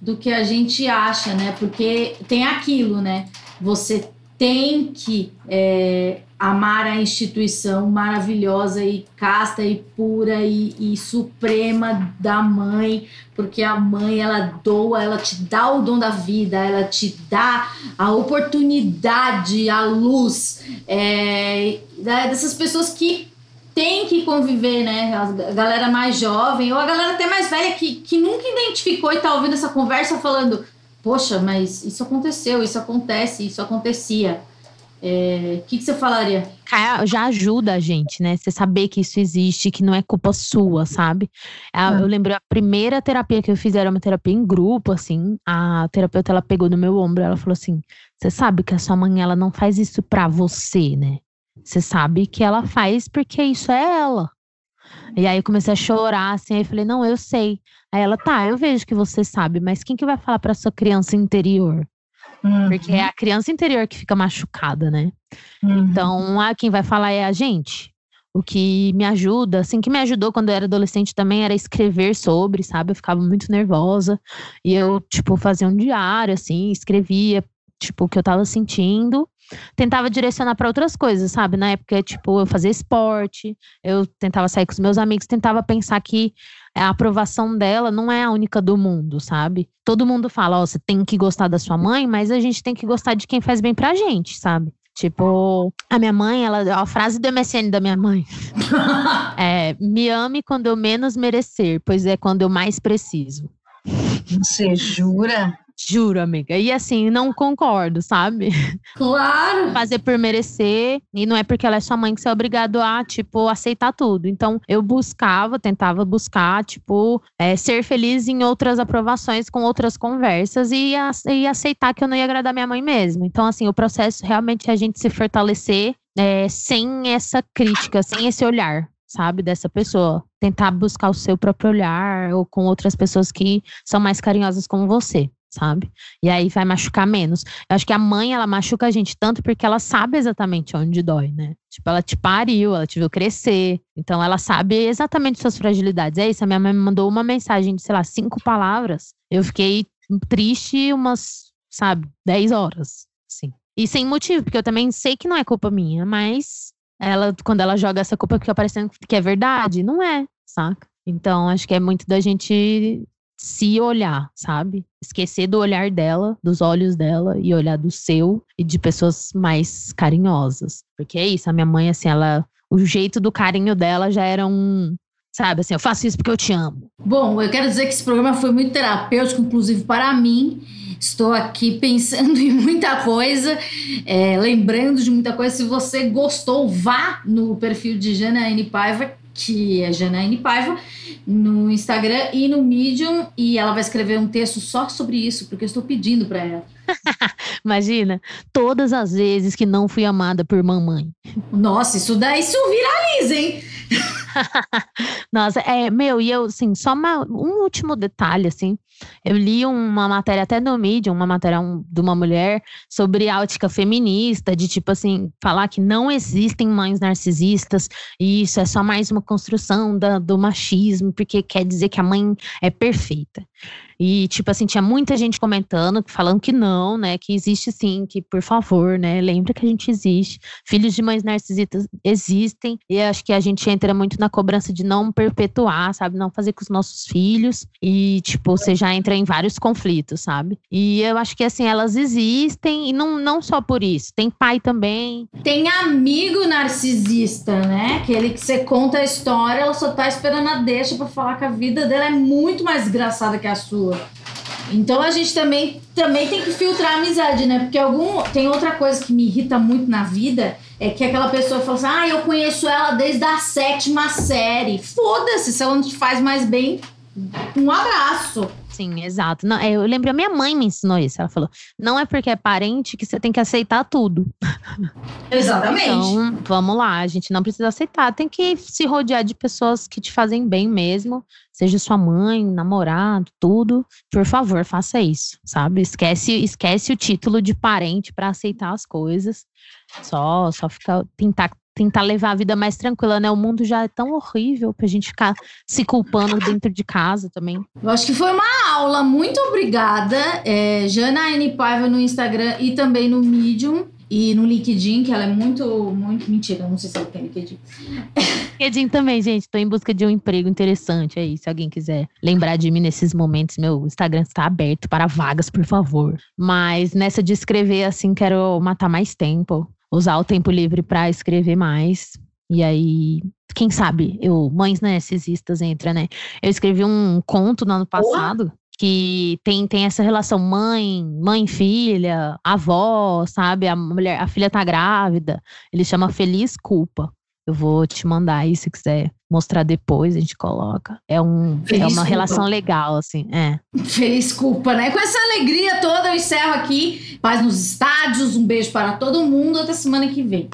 A: do que a gente acha, né? Porque tem aquilo, né? Você tem que é, amar a instituição maravilhosa e casta e pura e, e, suprema da mãe, porque a mãe ela doa, ela te dá o dom da vida, ela te dá a oportunidade, a luz é, dessas pessoas que tem que conviver, né? A galera mais jovem, ou a galera até mais velha que, que nunca identificou e tá ouvindo essa conversa falando: Poxa, mas isso aconteceu, isso acontece, isso acontecia. O é, que, que você falaria?
B: Já ajuda a gente, né? Você saber que isso existe, que não é culpa sua, sabe? Ah. Eu lembro a primeira terapia que eu fiz era uma terapia em grupo, assim. A terapeuta ela pegou no meu ombro, ela falou assim: "Você sabe que a sua mãe ela não faz isso para você, né? Você sabe que ela faz porque isso é ela. E aí eu comecei a chorar, assim, aí eu falei, não, eu sei. Aí ela, tá, eu vejo que você sabe, mas quem que vai falar pra sua criança interior? Uhum. Porque é a criança interior que fica machucada, né? Uhum. Então, a quem vai falar é a gente. O que me ajuda, assim, que me ajudou quando eu era adolescente também era escrever sobre, sabe? Eu ficava muito nervosa. E eu, tipo, fazia um diário, assim, escrevia, tipo, o que eu tava sentindo tentava direcionar para outras coisas, sabe? Na época, tipo, eu fazia esporte, eu tentava sair com os meus amigos, tentava pensar que a aprovação dela não é a única do mundo, sabe? Todo mundo fala, ó, oh, você tem que gostar da sua mãe, mas a gente tem que gostar de quem faz bem pra gente, sabe? Tipo, a minha mãe, ela, a frase do MSN da minha mãe é: me ame quando eu menos merecer, pois é quando eu mais preciso.
C: Você jura?
B: Juro, amiga. E assim, não concordo, sabe?
A: Claro!
B: Fazer por merecer. E não é porque ela é sua mãe que você é obrigado a, tipo, aceitar tudo. Então, eu buscava, tentava buscar, tipo, é, ser feliz em outras aprovações, com outras conversas e, e aceitar que eu não ia agradar minha mãe mesmo. Então, assim, o processo realmente é a gente se fortalecer é, sem essa crítica, sem esse olhar, sabe, dessa pessoa. Tentar buscar o seu próprio olhar ou com outras pessoas que são mais carinhosas como você sabe? E aí vai machucar menos. Eu acho que a mãe, ela machuca a gente tanto porque ela sabe exatamente onde dói, né? Tipo, ela te pariu, ela te viu crescer. Então, ela sabe exatamente suas fragilidades. É isso, a minha mãe me mandou uma mensagem de, sei lá, cinco palavras. Eu fiquei triste umas, sabe, dez horas, assim. E sem motivo, porque eu também sei que não é culpa minha, mas ela, quando ela joga essa culpa, fica parecendo que é verdade. Não é, saca? Então, acho que é muito da gente se olhar, sabe? Esquecer do olhar dela, dos olhos dela e olhar do seu e de pessoas mais carinhosas. Porque é isso, a minha mãe, assim, ela. O jeito do carinho dela já era um. Sabe, assim, eu faço isso porque eu te amo.
A: Bom, eu quero dizer que esse programa foi muito terapêutico, inclusive para mim. Estou aqui pensando em muita coisa, é, lembrando de muita coisa. Se você gostou, vá no perfil de Janaíne Paiva que é Janaíne Paiva, no Instagram e no Medium. E ela vai escrever um texto só sobre isso, porque eu estou pedindo para ela.
B: Imagina, todas as vezes que não fui amada por mamãe.
A: Nossa, isso daí isso viraliza, hein?
B: Nossa, é, meu, e eu, assim, só uma, um último detalhe, assim. Eu li uma matéria até no Medium, uma matéria um, de uma mulher sobre áutica feminista, de tipo assim, falar que não existem mães narcisistas, e isso é só mais uma construção da, do machismo, porque quer dizer que a mãe é perfeita. E, tipo assim, tinha muita gente comentando, falando que não, né? Que existe sim, que por favor, né? Lembra que a gente existe. Filhos de mães narcisistas existem. E acho que a gente entra muito na cobrança de não perpetuar, sabe? Não fazer com os nossos filhos. E, tipo, você já entra em vários conflitos, sabe? E eu acho que, assim, elas existem. E não, não só por isso. Tem pai também.
A: Tem amigo narcisista, né? Aquele que você conta a história, ela só tá esperando a deixa pra falar que a vida dela é muito mais engraçada que a sua. Então a gente também, também tem que filtrar a amizade, né? Porque algum tem outra coisa que me irrita muito na vida é que aquela pessoa fala assim: "Ah, eu conheço ela desde a sétima série". Foda-se, se ela não te faz mais bem, um abraço.
B: Sim, exato. Não, eu lembro, a minha mãe me ensinou isso. Ela falou: não é porque é parente que você tem que aceitar tudo.
A: Exatamente.
B: Então, vamos lá, a gente não precisa aceitar. Tem que se rodear de pessoas que te fazem bem mesmo, seja sua mãe, namorado, tudo. Por favor, faça isso, sabe? Esquece, esquece o título de parente para aceitar as coisas. Só, só ficar tentar tentar levar a vida mais tranquila, né? O mundo já é tão horrível pra gente ficar se culpando dentro de casa também.
A: Eu acho que foi uma aula. Muito obrigada. É, Janaíne Paiva no Instagram e também no Medium. E no LinkedIn, que ela é muito, muito. Mentira, não sei se ela tem LinkedIn.
B: LinkedIn também, gente. Estou em busca de um emprego interessante aí. Se alguém quiser lembrar de mim nesses momentos, meu Instagram está aberto para vagas, por favor. Mas nessa de escrever, assim, quero matar mais tempo usar o tempo livre para escrever mais. E aí, quem sabe, eu, mães narcisistas entra, né? Eu escrevi um conto no ano passado. Que tem, tem essa relação mãe, mãe, filha, avó, sabe? A mulher, a filha tá grávida. Ele chama Feliz Culpa. Eu vou te mandar aí se quiser mostrar depois, a gente coloca. É, um, é uma culpa. relação legal, assim. É.
A: Feliz culpa, né? Com essa alegria toda, eu encerro aqui. Paz nos estádios, um beijo para todo mundo. Até semana que vem.